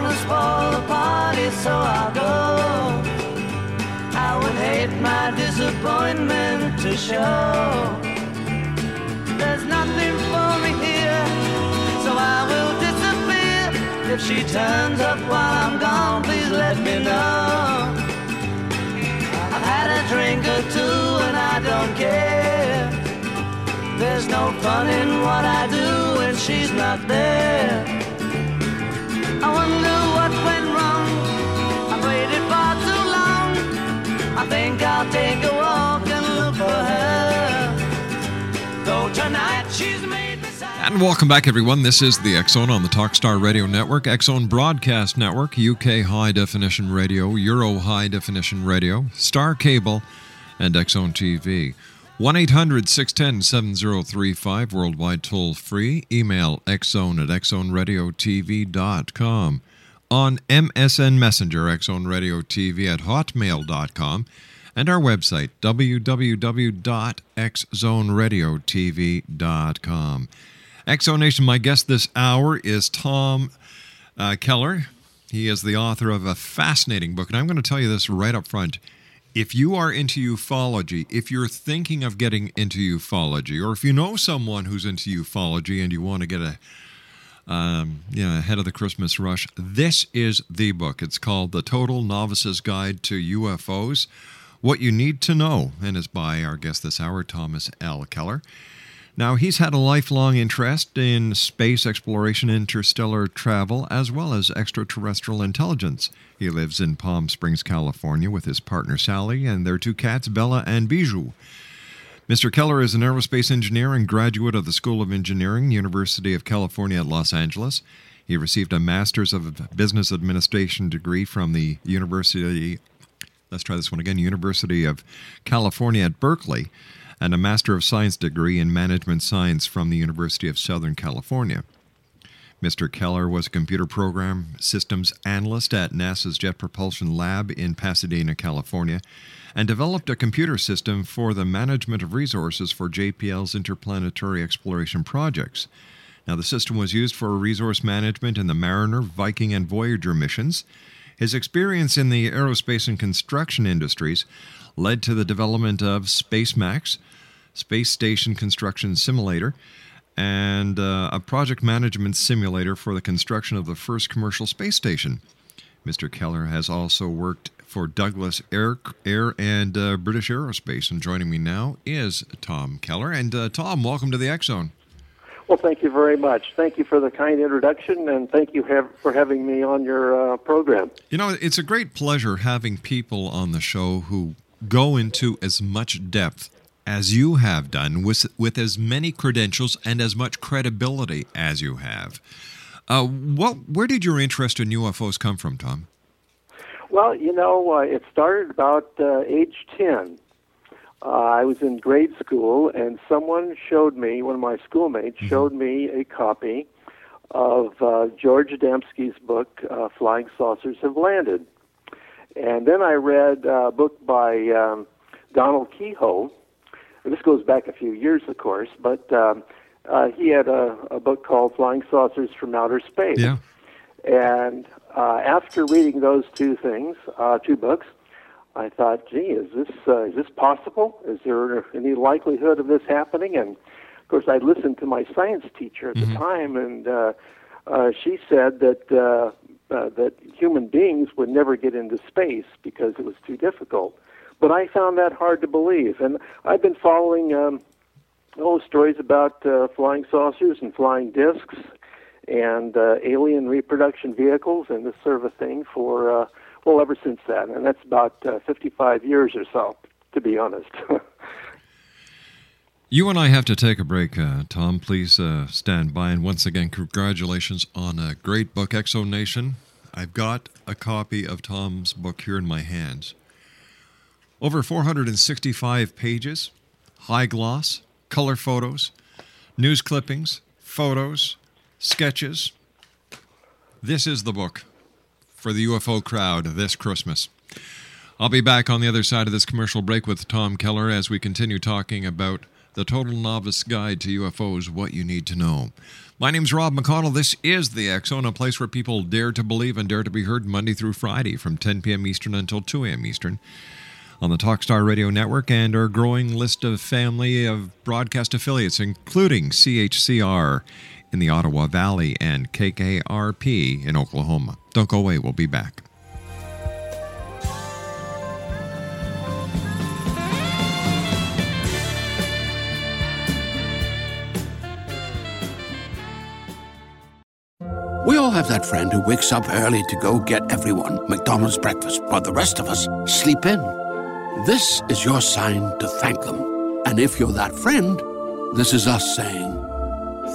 Wanna spoil the party, so I'll go. I would hate my disappointment to show. There's nothing for me here, so I will disappear. If she turns up while I'm gone, please let me know. I've had a drink or two and I don't care. There's no fun in what I do when she's not there. I think I'll take a walk and look for her. Though tonight she's made. And welcome back, everyone. This is the X Zone on the Talkstar Radio Network, X Zone Broadcast Network, UK High Definition Radio, Euro High Definition Radio, Star Cable, and X Zone TV. 1 800 610 7035, worldwide toll free. Email xzone at xzoneradiotv.com. On MSN Messenger, X Zone Radio TV at hotmail.com. And our website, www.xzoneradiotv.com. Exonation, my guest this hour is Tom uh, Keller. He is the author of a fascinating book, and I'm going to tell you this right up front. If you are into ufology, if you're thinking of getting into ufology, or if you know someone who's into ufology and you want to get a um, know, ahead of the Christmas rush, this is the book. It's called The Total Novice's Guide to UFOs What You Need to Know, and is by our guest this hour, Thomas L. Keller. Now, he's had a lifelong interest in space exploration, interstellar travel, as well as extraterrestrial intelligence. He lives in Palm Springs, California, with his partner Sally and their two cats, Bella and Bijou. Mr. Keller is an aerospace engineer and graduate of the School of Engineering, University of California at Los Angeles. He received a Master's of Business Administration degree from the University, let's try this one again, University of California at Berkeley, and a Master of Science degree in Management Science from the University of Southern California. Mr. Keller was a computer program systems analyst at NASA's Jet Propulsion Lab in Pasadena, California, and developed a computer system for the management of resources for JPL's interplanetary exploration projects. Now, the system was used for resource management in the Mariner, Viking, and Voyager missions. His experience in the aerospace and construction industries led to the development of Space MAX, Space Station Construction Simulator, and uh, a project management simulator for the construction of the first commercial space station. Mr. Keller has also worked for Douglas Air, Air and uh, British Aerospace. And joining me now is Tom Keller. And uh, Tom, welcome to the X Zone. Well, thank you very much. Thank you for the kind introduction, and thank you have, for having me on your uh, program. You know, it's a great pleasure having people on the show who go into as much depth as you have done with, with as many credentials and as much credibility as you have. Uh, what, where did your interest in UFOs come from, Tom? Well, you know, uh, it started about uh, age 10. Uh, I was in grade school, and someone showed me, one of my schoolmates mm-hmm. showed me a copy of uh, George Adamski's book, uh, Flying Saucers Have Landed. And then I read a book by um, Donald Keyhoe. This goes back a few years, of course, but um, uh, he had a, a book called Flying Saucers from Outer Space. Yeah. And uh, after reading those two things, uh, two books, I thought, gee, is this uh, is this possible? Is there any likelihood of this happening? And of course, I listened to my science teacher at mm-hmm. the time, and uh, uh, she said that uh, uh, that human beings would never get into space because it was too difficult. But I found that hard to believe, and I've been following um, oh stories about uh, flying saucers and flying discs and uh, alien reproduction vehicles and this sort of thing for. Uh, well, ever since then, and that's about uh, 55 years or so, to be honest. you and I have to take a break, uh, Tom. Please uh, stand by. And once again, congratulations on a great book, Exo Nation. I've got a copy of Tom's book here in my hands. Over 465 pages, high gloss, color photos, news clippings, photos, sketches. This is the book for the UFO crowd this Christmas. I'll be back on the other side of this commercial break with Tom Keller as we continue talking about the Total Novice Guide to UFOs What You Need to Know. My name's Rob McConnell. This is the Zone, a place where people dare to believe and dare to be heard Monday through Friday from 10 p.m. Eastern until 2 a.m. Eastern on the Talkstar Radio Network and our growing list of family of broadcast affiliates, including CHCR in the Ottawa Valley and KKRP in Oklahoma. Don't go away, we'll be back. We all have that friend who wakes up early to go get everyone McDonald's breakfast, while the rest of us sleep in. This is your sign to thank them. And if you're that friend, this is us saying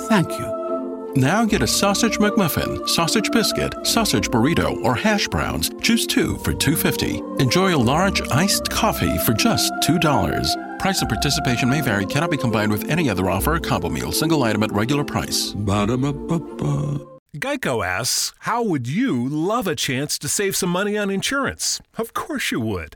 thank you. Now get a sausage McMuffin, sausage biscuit, sausage burrito, or hash browns. Choose two for $2.50. Enjoy a large iced coffee for just $2. Price and participation may vary, cannot be combined with any other offer or combo meal, single item at regular price. Ba-da-ba-ba-ba. Geico asks, How would you love a chance to save some money on insurance? Of course you would.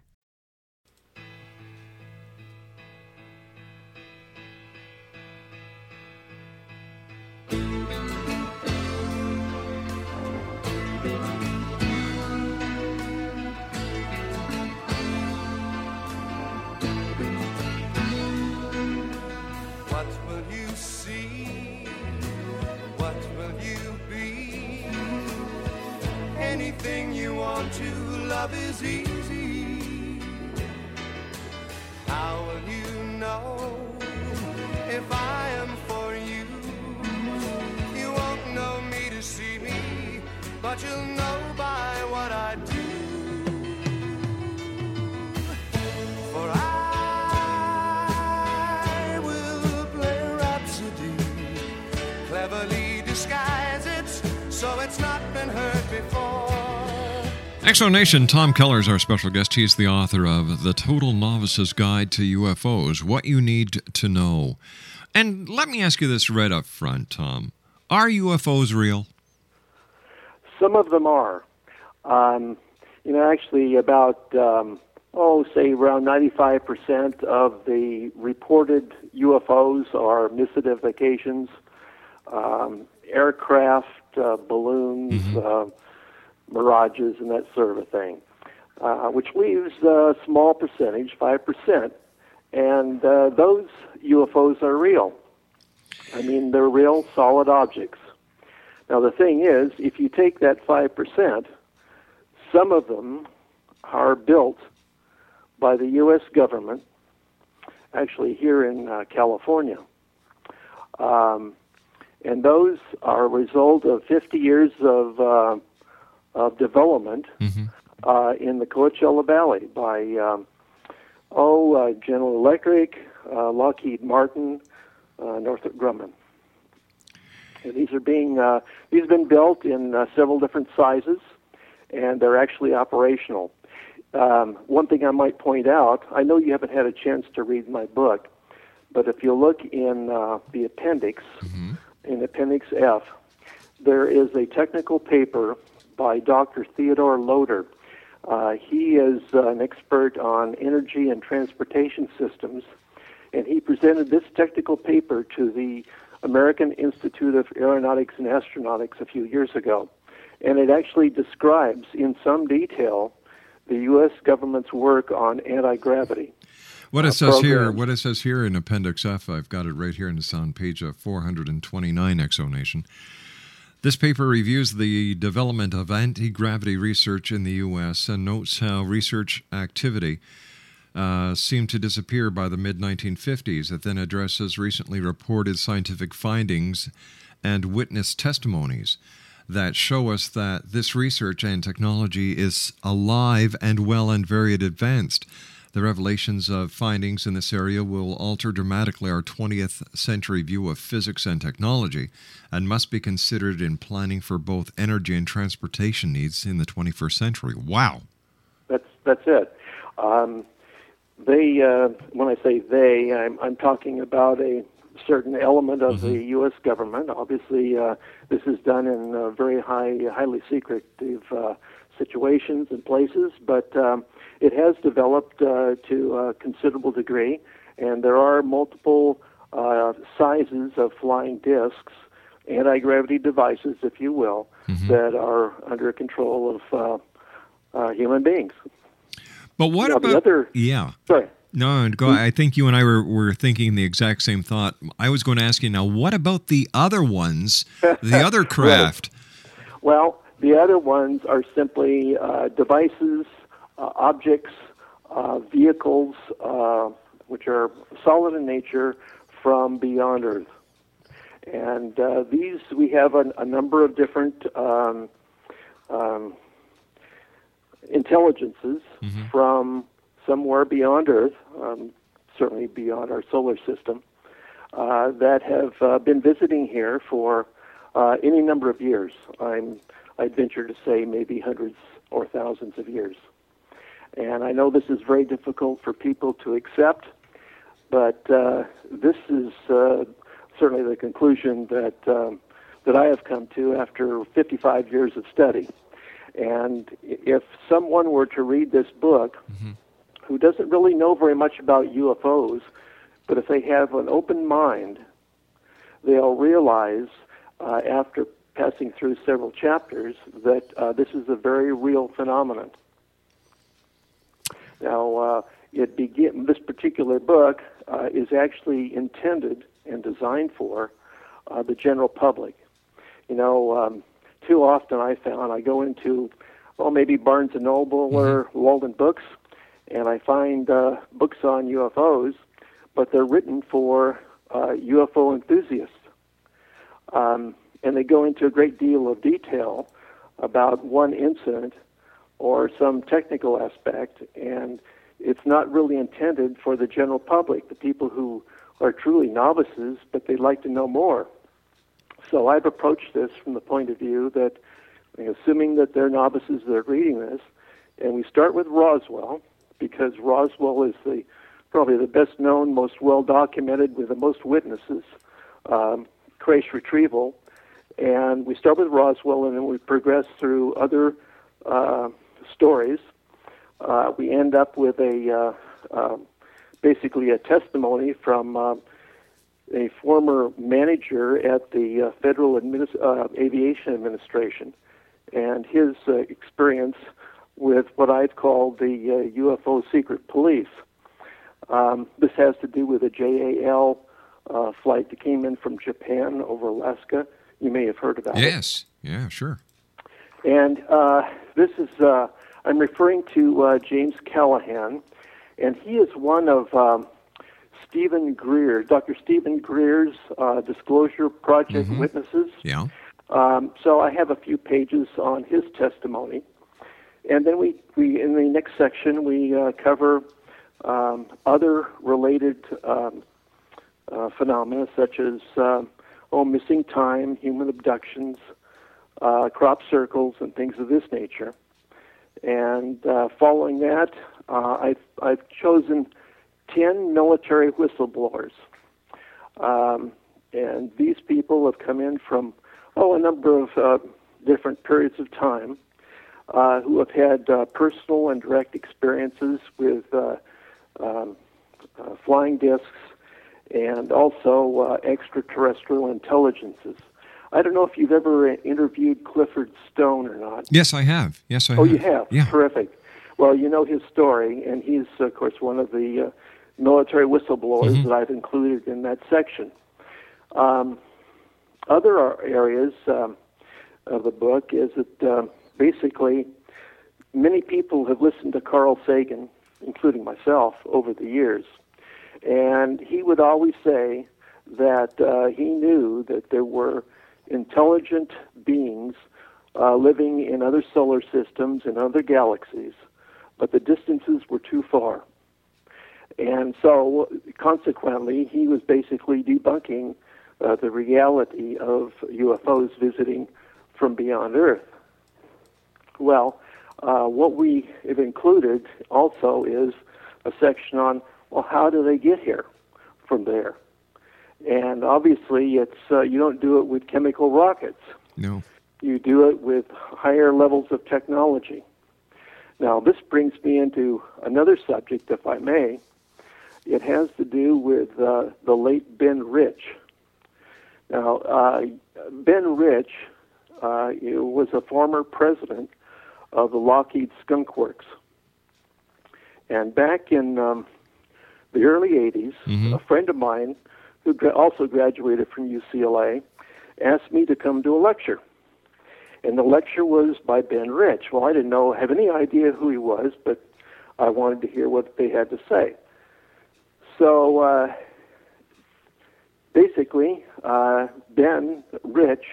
Love is easy. How will you know if I am for you? You won't know me to see me, but you'll know by what I do. Exonation, Tom Keller is our special guest. He's the author of The Total Novice's Guide to UFOs What You Need to Know. And let me ask you this right up front, Tom. Are UFOs real? Some of them are. Um, you know, actually, about, um, oh, say around 95% of the reported UFOs are misidentifications, um, aircraft, uh, balloons. Mm-hmm. Uh, mirages and that sort of a thing, uh, which leaves a small percentage, 5%, and uh, those UFOs are real. I mean, they're real solid objects. Now, the thing is, if you take that 5%, some of them are built by the U.S. government, actually here in uh, California. Um, and those are a result of 50 years of, uh, of development Mm-hmm. uh, in the Coachella Valley by, um, oh, uh, General Electric, uh, Lockheed Martin, uh, Northrop Grumman. And these are being uh, these have been built in uh, several different sizes, and they're actually operational. Um, one thing I might point out, I know you haven't had a chance to read my book, but if you look in uh, the appendix, in Appendix F, there is a technical paper by Dr. Theodore Loder. Uh, he is uh, an expert on energy and transportation systems, and he presented this technical paper to the American Institute of Aeronautics and Astronautics a few years ago. And it actually describes in some detail the U.S. government's work on anti gravity. What it says here, what it says here in Appendix F, I've got it right here in the on page of 429 Exonation. This paper reviews the development of anti gravity research in the U.S. and notes how research activity uh, seemed to disappear by the mid 1950s. It then addresses recently reported scientific findings and witness testimonies that show us that this research and technology is alive and well and very advanced. The revelations of findings in this area will alter dramatically our 20th century view of physics and technology and must be considered in planning for both energy and transportation needs in the 21st century. Wow. That's that's it. Um, they, uh, when I say they, I'm, I'm talking about a certain element of the U.S. government. Obviously, uh, this is done in uh, very high, highly secretive uh, situations and places, but um, it has developed uh, to a considerable degree, and there are multiple uh, sizes of flying discs, anti-gravity devices, if you will, that are under control of uh, uh, human beings. But what Now, the about. other- yeah. Sorry. No, go. I think you and I were, were thinking the exact same thought. I was going to ask you now, what about the other ones, the other craft? Well, the other ones are simply uh, devices, objects, uh, vehicles, uh, which are solid in nature from beyond Earth. And uh, these, we have a, a number of different um, um, intelligences from somewhere beyond Earth, um, certainly beyond our solar system, uh, that have uh, been visiting here for uh, any number of years. I'm, I'd venture to say maybe hundreds or thousands of years. And I know this is very difficult for people to accept, but uh, this is uh, certainly the conclusion that um, that I have come to after 55 years of study. And if someone were to read this book, who doesn't really know very much about UFOs, but if they have an open mind, they'll realize uh, after passing through several chapters that uh, this is a very real phenomenon. Now, uh, it begin this particular book uh, is actually intended and designed for uh, the general public. You know, um, too often I found I go into, well, maybe Barnes and Noble or Waldenbooks, and I find uh, books on UFOs, but they're written for uh, UFO enthusiasts. Um, and they go into a great deal of detail about one incident or some technical aspect, and it's not really intended for the general public, the people who are truly novices, but they'd like to know more. So I've approached this from the point of view that, assuming that they're novices that are reading this, and we start with Roswell, because Roswell is the probably the best known, most well documented, with the most witnesses, um, crash retrieval. And we start with Roswell, and then we progress through other uh, stories. Uh, we end up with a uh, uh, basically a testimony from uh, a former manager at the uh, Federal Adminis- uh, Aviation Administration, and his uh, experience with what I've called the UFO secret police. Um, this has to do with a JAL flight that came in from Japan over Alaska. You may have heard about it. Yes. Yeah, sure. And uh, this is, uh, I'm referring to uh, James Callahan, and he is one of um, Stephen Greer, Dr. Stephen Greer's uh, Disclosure Project witnesses. Yeah. Um, so I have a few pages on his testimony. And then we, we in the next section, we uh, cover um, other related um, uh, phenomena such as oh, missing time, human abductions, uh, crop circles, and things of this nature. And uh, following that, uh, I've, I've chosen 10 military whistleblowers. Um, and these people have come in from, oh, a number of uh, different periods of time uh, who have had uh, personal and direct experiences with uh, um, uh, flying discs and also uh, extraterrestrial intelligences. I don't know if you've ever interviewed Clifford Stone or not. Yes, I have. Yes, I have. Oh, have. you have? Yeah. Terrific. Well, you know his story, and he's, of course, one of the uh, military whistleblowers Mhm. that I've included in that section. Um, other areas um, of the book is that uh, basically many people have listened to Carl Sagan, including myself, over the years. And he would always say that uh, he knew that there were intelligent beings uh, living in other solar systems and other galaxies, but the distances were too far. And so, consequently, he was basically debunking uh, the reality of UFOs visiting from beyond Earth. Well, uh, what we have included also is a section on, well, how do they get here from there? And obviously, it's uh, you don't do it with chemical rockets. No. You do it with higher levels of technology. Now, this brings me into another subject, if I may. It has to do with uh, the late Ben Rich. Now, uh, Ben Rich uh, was a former president of the Lockheed Skunk Works. And back in um, the early 80s, Mhm. a friend of mine who also graduated from UCLA asked me to come to a lecture. And the lecture was by Ben Rich. Well, I didn't know, have any idea who he was, but I wanted to hear what they had to say. So uh, basically, uh, Ben Rich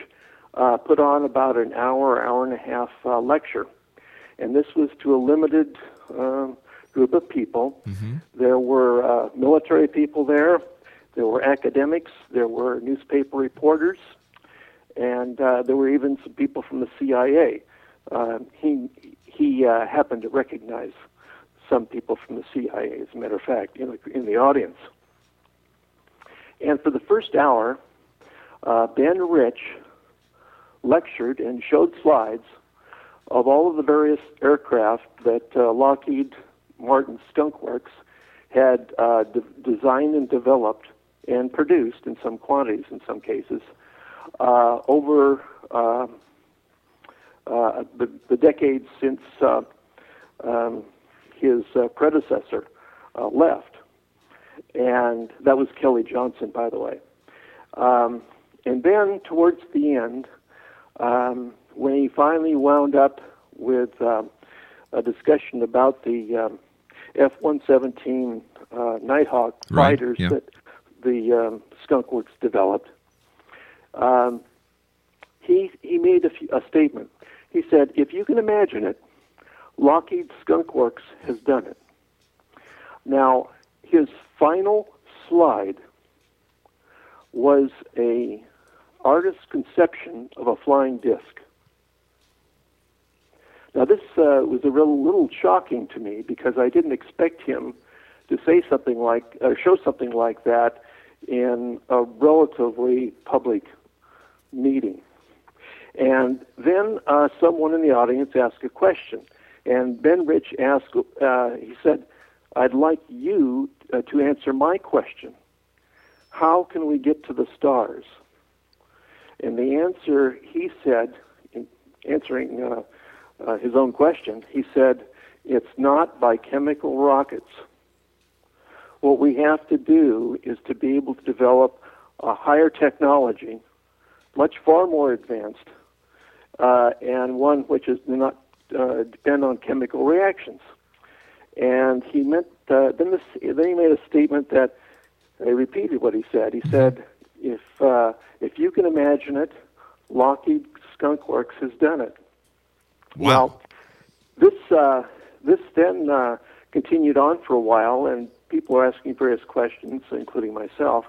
uh, put on about an hour, hour and a half uh, lecture. And this was to a limited um, group of people. There were uh, military people there, there were academics, there were newspaper reporters, and uh, there were even some people from the CIA. Uh, he he uh, happened to recognize some people from the CIA, as a matter of fact, in the, in the audience. And for the first hour, uh, Ben Rich lectured and showed slides of all of the various aircraft that uh, Lockheed Martin Skunk Works had uh, de- designed and developed and produced in some quantities in some cases uh, over uh, uh, the, the decades since uh, um, his uh, predecessor uh, left. And that was Kelly Johnson, by the way. Um, and then towards the end, um, when he finally wound up with um, a discussion about the um, F-117 uh, Nighthawk Right, fighters yeah. that the um, Skunk Works developed, um, he he made a, statement. He said, "If you can imagine it, Lockheed Skunk Works has done it." Now, his final slide was a artist's conception of a flying disc. Now, this uh, was a real little shocking to me because I didn't expect him to say something like, or show something like that in a relatively public meeting. And then uh, someone in the audience asked a question, and Ben Rich asked, uh, he said, "I'd like you uh, to answer my question. How can we get to the stars?" And the answer he said, in answering uh, uh, his own question, he said, "It's not by chemical rockets. What we have to do is to be able to develop a higher technology, much far more advanced, uh, and one which is not uh, depend on chemical reactions." And he meant uh, then. This, then he made a statement that I repeated what he said. He said, "If uh, if you can imagine it, Lockheed Skunk Works has done it." Wow. Well, this uh, this then uh, continued on for a while, and people were asking various questions, including myself.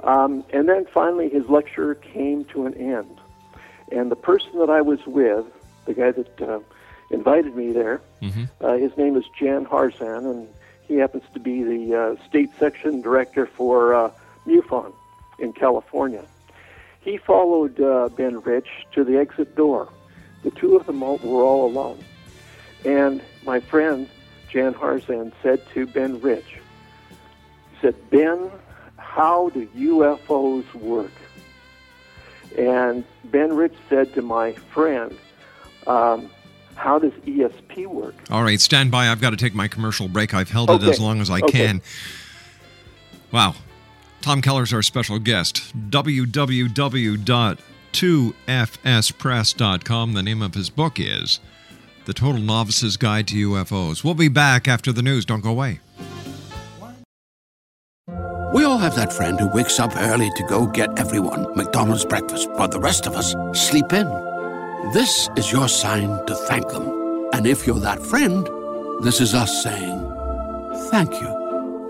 Um, and then finally, his lecture came to an end. And the person that I was with, the guy that uh, invited me there, uh, his name is Jan Harzan, and he happens to be the uh, state section director for uh, MUFON in California. He followed uh, Ben Rich to the exit door. The two of them all, were all alone. And my friend, Jan Harzan, said to Ben Rich, he said, Ben, how do UFOs work? And Ben Rich said to my friend, um, how does ESP work? All right, stand by. I've got to take my commercial break. I've held it as long as I Okay. can. Wow. Tom Keller's our special guest. www.2fspress.com. The name of his book is The Total Novice's Guide to UFOs. We'll be back after the news. Don't go away. We all have that friend who wakes up early to go get everyone McDonald's breakfast, while the rest of us sleep in. This is your sign to thank them. And if you're that friend, this is us saying thank you.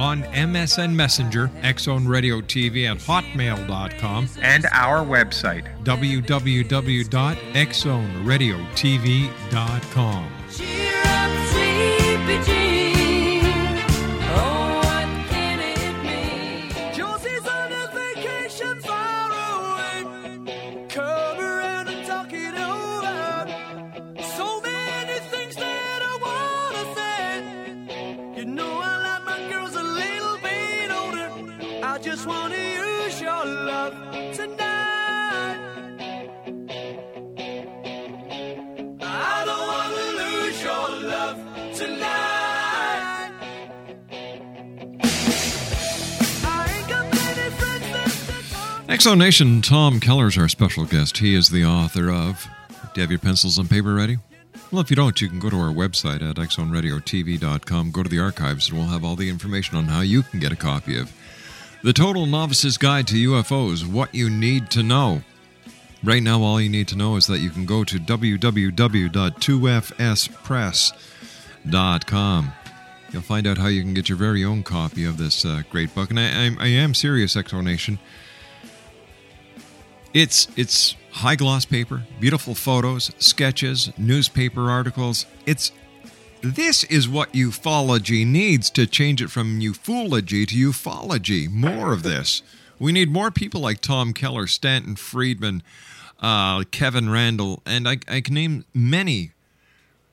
On MSN Messenger, xzoneradiotv at hotmail.com, and our website, www.xzoneradiotv.com. that Exo Nation, Tom Keller's our special guest. He is the author of. Do you have your pencils and paper ready? Well, if you don't, you can go to our website at xzoneradiotv.com, go to the archives, and we'll have all the information on how you can get a copy of The Total Novice's Guide to UFOs What You Need to Know. Right now, all you need to know is that you can go to www.2fspress.com. You'll find out how you can get your very own copy of this uh, great book. And I, I, I am serious, Exo Nation. It's it's high gloss paper, beautiful photos, sketches, newspaper articles. It's this is what ufology needs to change it from ufology to ufology. More of this. We need more people like Tom Keller, Stanton Friedman, uh, Kevin Randle, and I, I can name many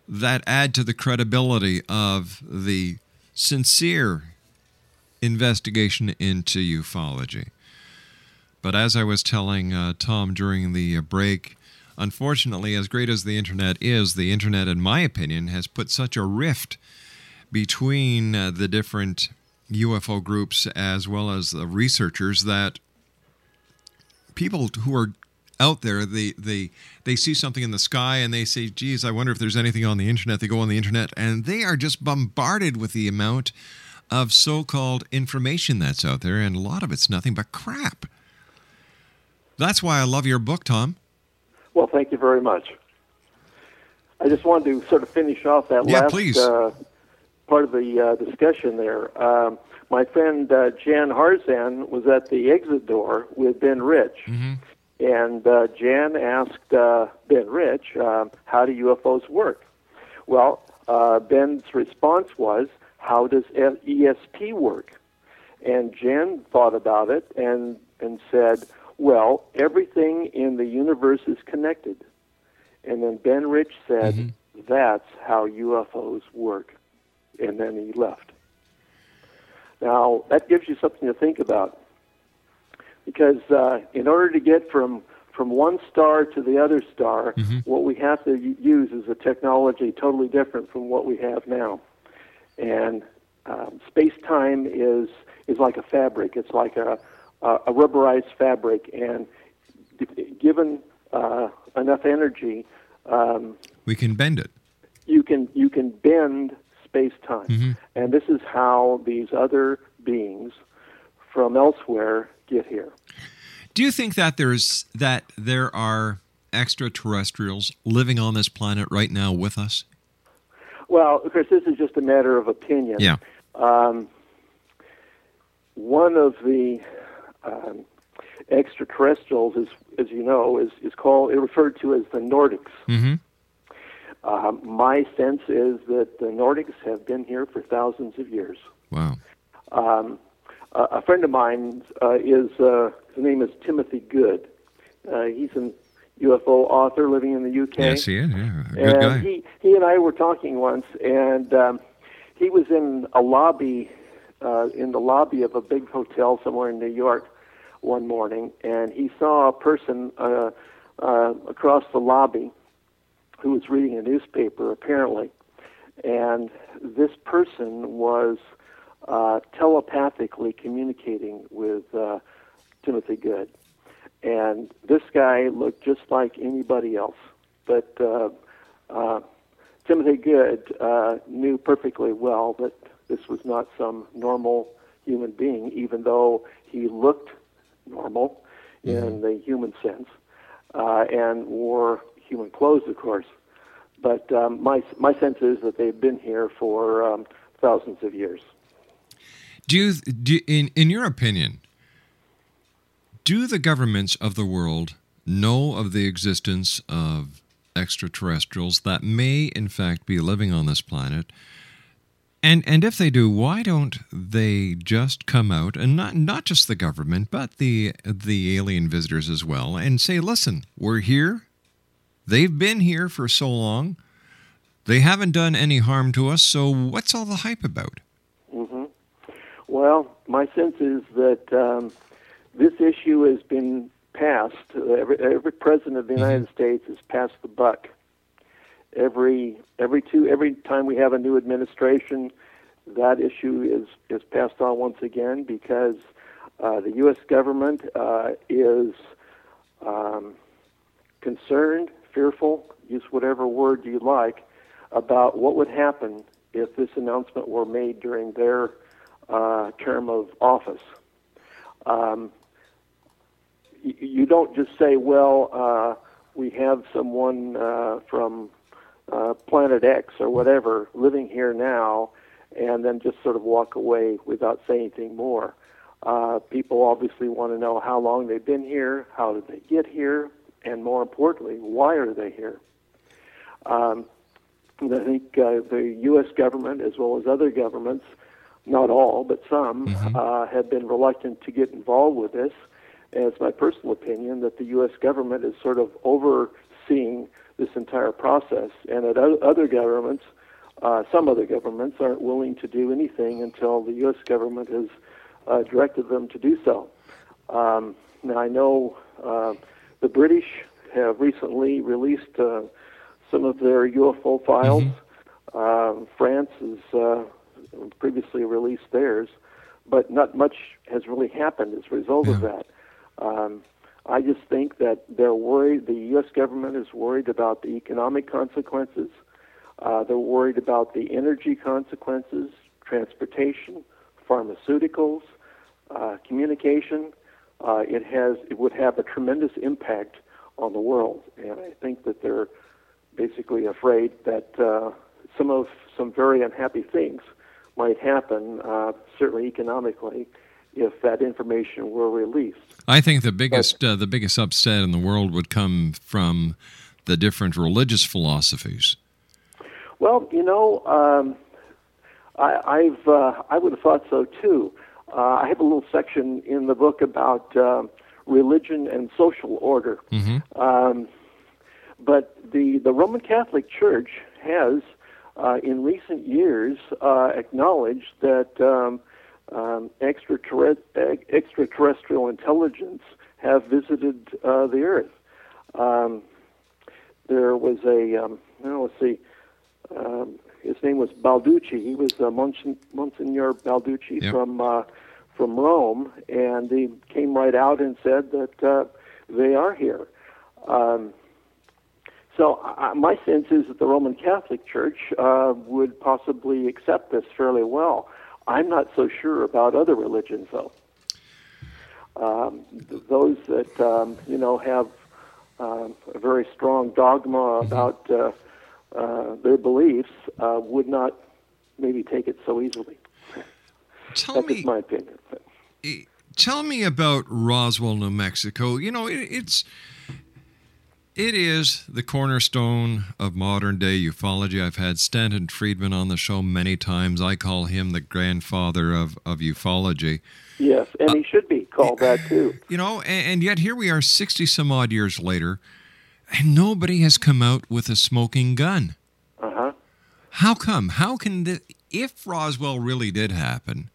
that add to the credibility of the sincere investigation into ufology. But as I was telling uh, Tom during the uh, break, unfortunately, as great as the internet is, the internet, in my opinion, has put such a rift between uh, the different UFO groups as well as the researchers that people who are out there they they they see something in the sky and they say geez i wonder if there's anything on the internet. They go on the internet and they are just bombarded with the amount of so-called information that's out there and a lot of it's nothing but crap that's why i love your book tom Well, thank you very much. I just wanted to sort of finish off that Yeah, last. Uh, part of the uh, discussion there. Um, my friend uh, Jan Harzan was at the exit door with Ben Rich, and uh, Jan asked uh, Ben Rich, uh, "How do UFOs work?" Well, uh, Ben's response was, "How does ESP work?" And Jan thought about it and and said, "Well, everything in the universe is connected." And then Ben Rich said, "That's how UFOs work." And then he left. Now that gives you something to think about, because uh, in order to get from from one star to the other star, what we have to use is a technology totally different from what we have now. And um, space time is is like a fabric. It's like a a, a rubberized fabric, and g- given uh, enough energy, um, we can bend it. you can you can bend space time, and this is how these other beings from elsewhere get here. do you think that there's that there are extraterrestrials living on this planet right now with us? Well, of course, this is just a matter of opinion. yeah. Um, one of the um, extraterrestrials is, as you know, is, is called, it referred to as the Nordics. mm-hmm. Um, my sense is that the Nordics have been here for thousands of years. wow Um, a a friend of mine uh, is, uh, his name is Timothy Good. Uh, he's an UFO author living in the UK. yes he is yeah a good and guy he he and I were talking once, and um, he was in a lobby, uh, in the lobby of a big hotel somewhere in New York, one morning, and he saw a person uh, uh, across the lobby who was reading a newspaper, apparently, and this person was uh, telepathically communicating with uh, Timothy Good. And this guy looked just like anybody else. But uh, uh, Timothy Good uh, knew perfectly well that this was not some normal human being, even though he looked normal in the human sense uh, and wore human clothes, of course. But um, my my sense is that they've been here for um, thousands of years. Do you, do in in your opinion, do the governments of the world know of the existence of extraterrestrials that may in fact be living on this planet? And and if they do, why don't they just come out and not not just the government, but the the alien visitors as well and say, "Listen, we're here. They've been here for so long. They haven't done any harm to us, so what's all the hype about?" hmm Well, my sense is that um, this issue has been passed. Every, every president of the United States has passed the buck. Every every two every time we have a new administration, that issue is is passed on once again because uh, the U.S. government uh, is um, concerned, fearful, use whatever word you like, about what would happen if this announcement were made during their uh, term of office. Um, you don't just say, well, uh, we have someone uh, from uh, planet X or whatever living here now, and then just sort of walk away without saying anything more. Uh, people obviously want to know how long they've been here, how did they get here, and more importantly, why are they here? Um, I think uh, the U.S. government, as well as other governments, not all, but some, uh, have been reluctant to get involved with this. And it's my personal opinion that the U.S. government is sort of overseeing this entire process, and that other governments, uh, some other governments, aren't willing to do anything until the U.S. government has uh, directed them to do so. Um, now, I know uh, the British have recently released uh, some of their UFO files. Um, France has uh, previously released theirs, but not much has really happened as a result of that. Um, I just think that they're worried. The U.S. government is worried about the economic consequences. Uh, they're worried about the energy consequences, transportation, pharmaceuticals, uh, communication. Uh, it has it would have a tremendous impact on the world, and I think that they're basically afraid that uh, some of some very unhappy things might happen, uh, certainly economically, if that information were released. I think the biggest uh, the biggest upset in the world would come from the different religious philosophies. Well, you know, um, I, I've uh, I would have thought so too. Uh, I have a little section in the book about um religion and social order. Um, but the the Roman Catholic Church has, uh, in recent years, uh, acknowledged that um, um, extraterrest- ex- extraterrestrial intelligence have visited uh, the Earth. Um, there was a um, well, let's see. Um, his name was Balducci. He was uh, Monsen- Monsignor Balducci Yep. from uh, from Rome, and he came right out and said that uh, they are here. Um, so uh, my sense is that the Roman Catholic Church uh, would possibly accept this fairly well. I'm not so sure about other religions, though. Um, those that um, you know have um, a very strong dogma about uh, uh, their beliefs uh, would not maybe take it so easily. Tell That's me, my opinion. tell me about Roswell, New Mexico. You know, it, it's it is the cornerstone of modern day ufology. I've had Stanton Friedman on the show many times. I call him the grandfather of of ufology. Yes, and he should be called that too. You know, and, and yet here we are, sixty some odd years later, and nobody has come out with a smoking gun. Uh huh. How come? How can the, if Roswell really did happen?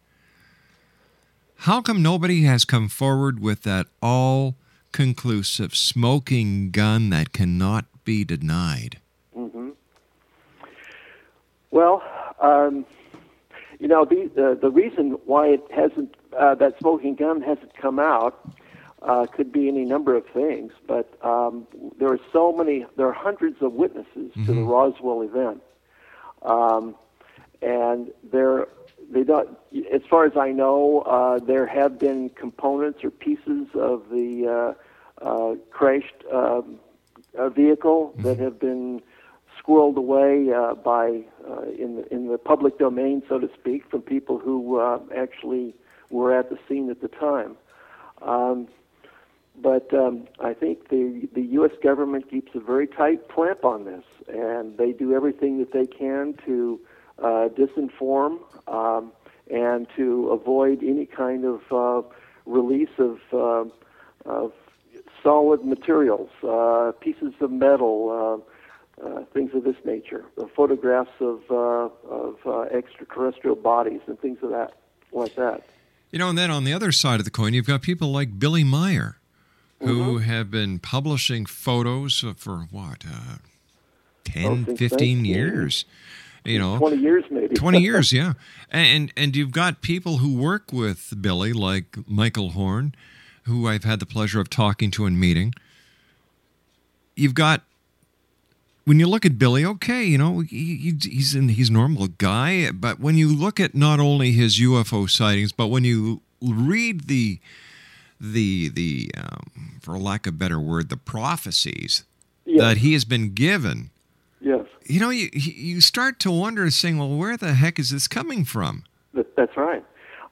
How come nobody has come forward with that all conclusive smoking gun that cannot be denied? hmm Well, um, you know, the, the the reason why it hasn't uh, that smoking gun hasn't come out uh, could be any number of things, but um, there are so many. There are hundreds of witnesses to the Roswell event, um, and there they don't. As far as I know, uh, there have been components or pieces of the uh, uh, crashed um, uh, vehicle that have been squirreled away uh, by uh, in the in the public domain, so to speak, from people who uh, actually were at the scene at the time. Um, but um, I think the the U.S. government keeps a very tight clamp on this, and they do everything that they can to uh, disinform um, and to avoid any kind of uh, release of uh, of solid materials, uh, pieces of metal, uh, uh, things of this nature, photographs of uh, of uh, extraterrestrial bodies and things of that like that. You know, and then on the other side of the coin, you've got people like Billy Meier, who have been publishing photos for what, uh, 10, Oh, 15 19. years? You know, Twenty years maybe. 20 years, yeah. And and you've got people who work with Billy like Michael Horn, who I've had the pleasure of talking to and meeting. You've got when you look at Billy, okay, you know, he, he- he's in, he's a normal guy, but when you look at not only his UFO sightings, but when you read the the the um, for lack of a better word, the prophecies Yes. that he has been given, Yes, you know, you you start to wonder, saying, well, where the heck is this coming from? that's right.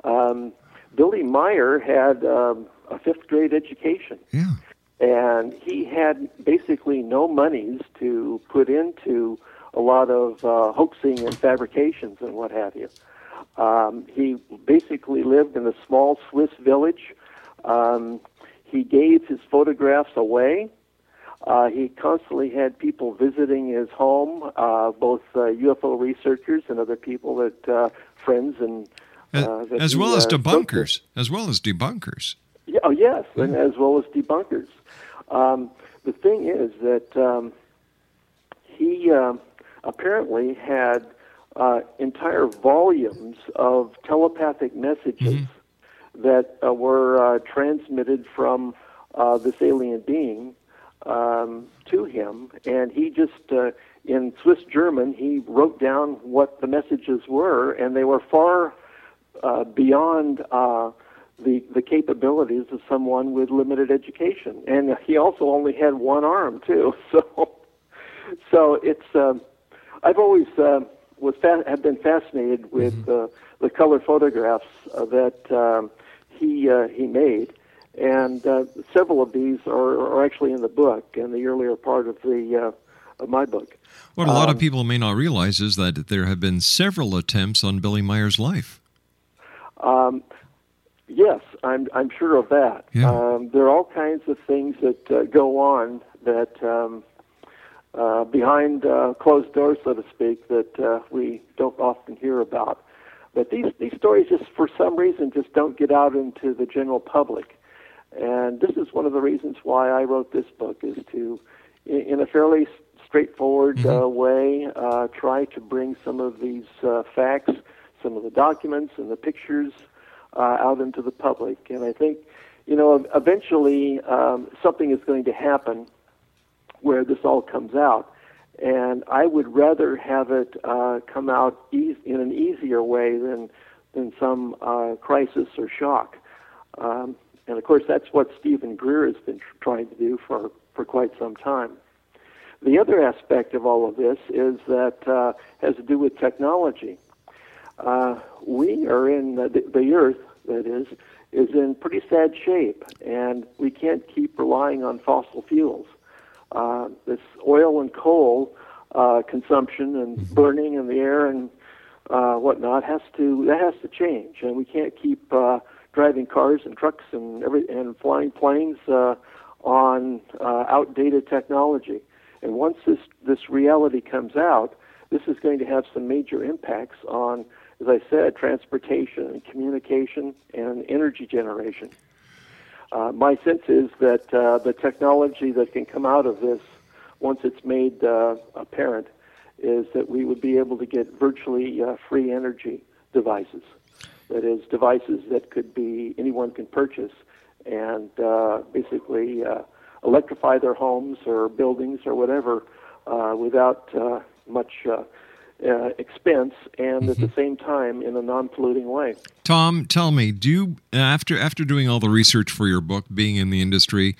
Um, Billy Meier had um, a fifth grade education. Yeah. and he had basically no monies to put into a lot of uh, hoaxing and fabrications and what have you. Um, he basically lived in a small Swiss village. Um, he gave his photographs away. Uh, he constantly had people visiting his home, uh, both uh, UFO researchers and other people that uh, friends and As, uh, that as he, well as uh, debunkers, as well as debunkers. Yeah, oh, yes, and as well as debunkers. Um, the thing is that um, he uh, apparently had uh, entire volumes of telepathic messages that uh, were uh, transmitted from uh, this alien being um, to him, and he just uh, in Swiss German he wrote down what the messages were, and they were far uh, beyond uh, the the capabilities of someone with limited education, and he also only had one arm too. So, so it's um, I've always uh, was fa- have been fascinated with uh, the color photographs uh, that um, he uh, he made, and uh, several of these are, are actually in the book in the earlier part of the uh, of my book. What a lot Um, of people may not realize is that there have been several attempts on Billy Meier's life. Um, yes, I'm I'm sure of that. Yeah. Um, there are all kinds of things that uh, go on that um, uh, behind uh, closed doors, so to speak, that uh, we don't often hear about. But these these stories just for some reason just don't get out into the general public, and this is one of the reasons why I wrote this book is to, in, a fairly straightforward uh, way, uh, try to bring some of these uh, facts, some of the documents and the pictures uh, out into the public. And I think, you know, eventually um, something is going to happen where this all comes out. And I would rather have it uh, come out eas in an easier way than than some uh, crisis or shock. Um, and of course, that's what Steven Greer has been tr- trying to do for, for quite some time. The other aspect of all of this is that uh, has to do with technology. Uh, we are in the, the Earth, that is, is in pretty sad shape, and we can't keep relying on fossil fuels. Uh, this oil and coal uh, consumption and burning in the air and uh, whatnot has to that has to change, and we can't keep uh, driving cars and trucks and every and flying planes uh, on uh, outdated technology. And once this this reality comes out, this is going to have some major impacts on, as I said, transportation and communication and energy generation. Uh, my sense is that uh, the technology that can come out of this, once it's made uh, apparent, is that we would be able to get virtually uh, free energy devices. That is, devices that could be anyone can purchase and uh, basically uh, electrify their homes or buildings or whatever uh, without uh, much uh, uh, expense and at the same time in a non-polluting way. Tom, tell me, do you after after doing all the research for your book, being in the industry,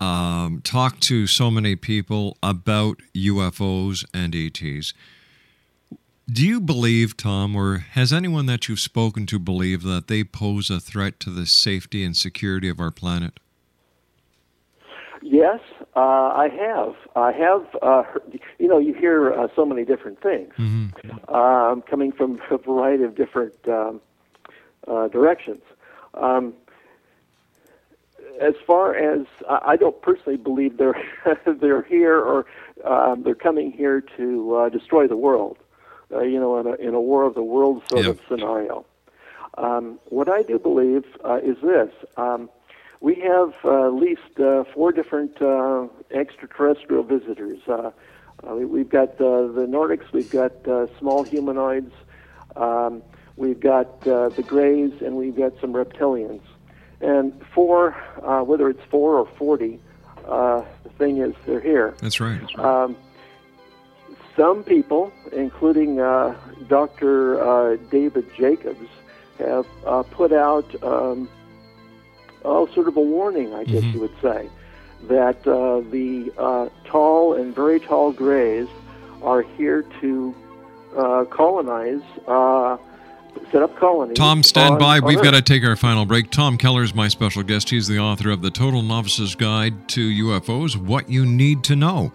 um, talk to so many people about UFOs and ETs? Do you believe, Tom, or has anyone that you've spoken to believe that they pose a threat to the safety and security of our planet? Yes, uh, I have. I have. Uh, heard, you know, you hear uh, so many different things um, coming from a variety of different um, uh, directions. Um, as far as I I don't personally believe they're they're here or um, they're coming here to uh, destroy the world. Uh, you know, in a, in a war of the worlds sort of scenario. Um, what I do believe uh, is this. Um, we have uh, at least uh, four different uh, extraterrestrial visitors. Uh, uh, we- we've got uh, the Nordics, we've got uh, small humanoids, um, we've got uh, the Greys, and we've got some reptilians. And four, uh, whether it's four or 40, uh, the thing is they're here. That's right. Um, some people, including uh, Dr. Uh, David Jacobs, have uh, put out um, oh, sort of a warning, I guess you would say, that uh, the uh, tall and very tall grays are here to uh, colonize, uh, set up colonies. Tom, stand on- by. on We've Earth. got to take our final break. Tom Keller is my special guest. He's the author of The Total Novice's Guide to UFOs What You Need to Know.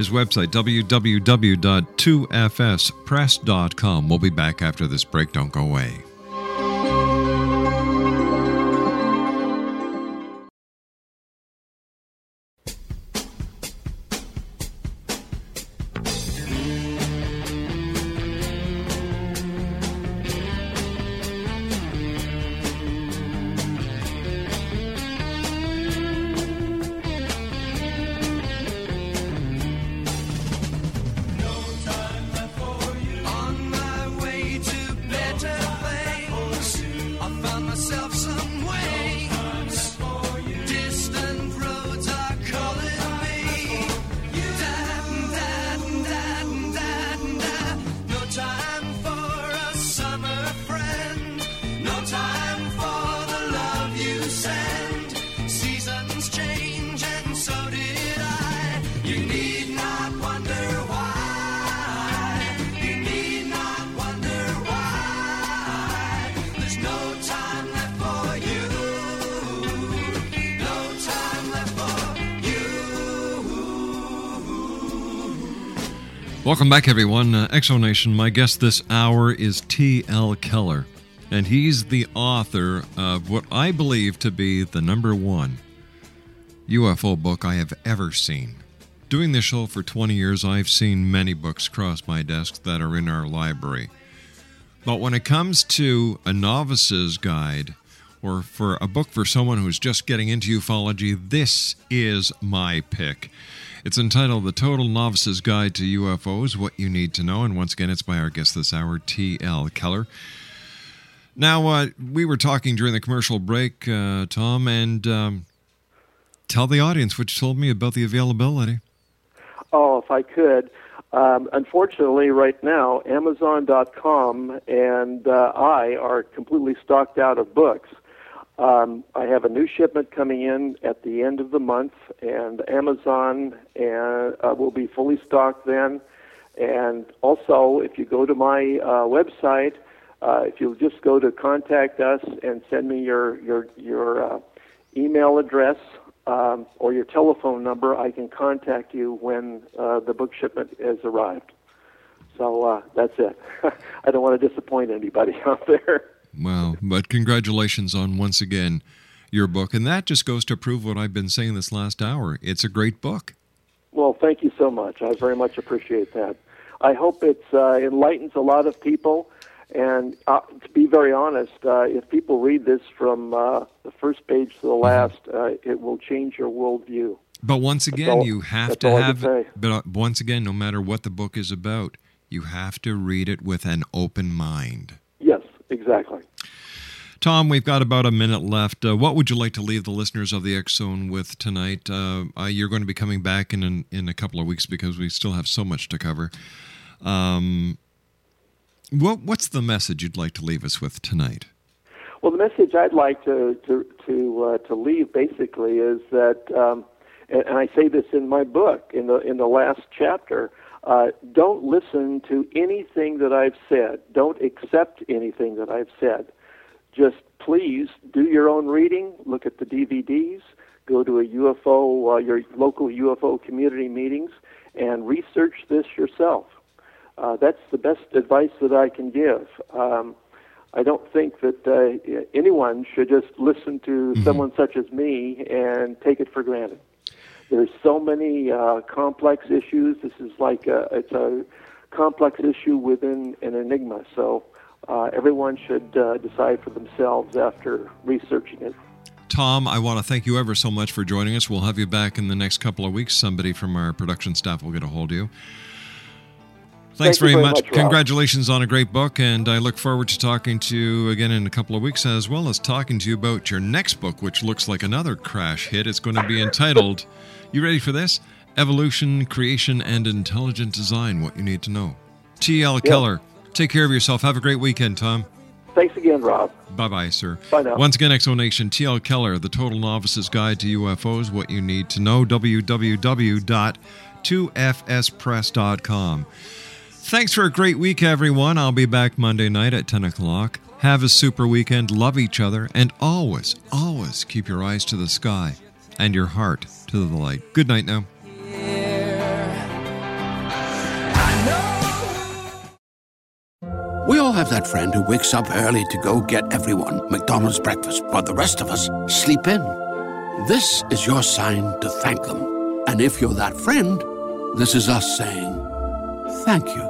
His website, www.2fspress.com. We'll be back after this break. Don't go away. Welcome back, everyone. Uh, Exonation. My guest this hour is T.L. Keller, and he's the author of what I believe to be the number one UFO book I have ever seen. Doing this show for 20 years, I've seen many books cross my desk that are in our library. But when it comes to a novice's guide, or for a book for someone who's just getting into ufology, this is my pick. It's entitled The Total Novice's Guide to UFOs What You Need to Know. And once again, it's by our guest this hour, T.L. Keller. Now, uh, we were talking during the commercial break, uh, Tom, and um, tell the audience what you told me about the availability. Oh, if I could. Um, unfortunately, right now, Amazon.com and uh, I are completely stocked out of books. Um, I have a new shipment coming in at the end of the month, and Amazon and uh, will be fully stocked then. And also, if you go to my uh, website, uh, if you'll just go to contact us and send me your your your uh, email address um, or your telephone number, I can contact you when uh, the book shipment has arrived. So uh, that's it. I don't want to disappoint anybody out there. Wow. But congratulations on once again your book. And that just goes to prove what I've been saying this last hour. It's a great book. Well, thank you so much. I very much appreciate that. I hope it uh, enlightens a lot of people. And uh, to be very honest, uh, if people read this from uh, the first page to the mm-hmm. last, uh, it will change your worldview. But once again, all, you have to have. But uh, once again, no matter what the book is about, you have to read it with an open mind. Yes, exactly. Tom, we've got about a minute left. Uh, what would you like to leave the listeners of the X Zone with tonight? Uh, uh, you're going to be coming back in, in, in a couple of weeks because we still have so much to cover. Um, what, what's the message you'd like to leave us with tonight? Well, the message I'd like to to to, uh, to leave basically is that, um, and, and I say this in my book in the in the last chapter. Uh, don't listen to anything that I've said. Don't accept anything that I've said. Just please do your own reading. Look at the DVDs. Go to a UFO, uh, your local UFO community meetings, and research this yourself. Uh, that's the best advice that I can give. Um, I don't think that uh, anyone should just listen to mm-hmm. someone such as me and take it for granted. There's so many uh, complex issues. This is like a, it's a complex issue within an enigma. So uh, everyone should uh, decide for themselves after researching it. Tom, I want to thank you ever so much for joining us. We'll have you back in the next couple of weeks. Somebody from our production staff will get a hold of you. Thanks Thank very, very, much. much Congratulations on a great book, and I look forward to talking to you again in a couple of weeks, as well as talking to you about your next book, which looks like another crash hit. It's going to be entitled, you ready for this? Evolution, Creation, and Intelligent Design What You Need to Know. T.L. Yep. Keller, take care of yourself. Have a great weekend, Tom. Thanks again, Rob. Bye bye, sir. Bye now. Once again, Exonation, T.L. Keller, The Total Novice's Guide to UFOs What You Need to Know, www.2fspress.com. Thanks for a great week, everyone. I'll be back Monday night at 10 o'clock. Have a super weekend, love each other, and always, always keep your eyes to the sky and your heart to the light. Good night now. We all have that friend who wakes up early to go get everyone McDonald's breakfast, while the rest of us sleep in. This is your sign to thank them. And if you're that friend, this is us saying thank you.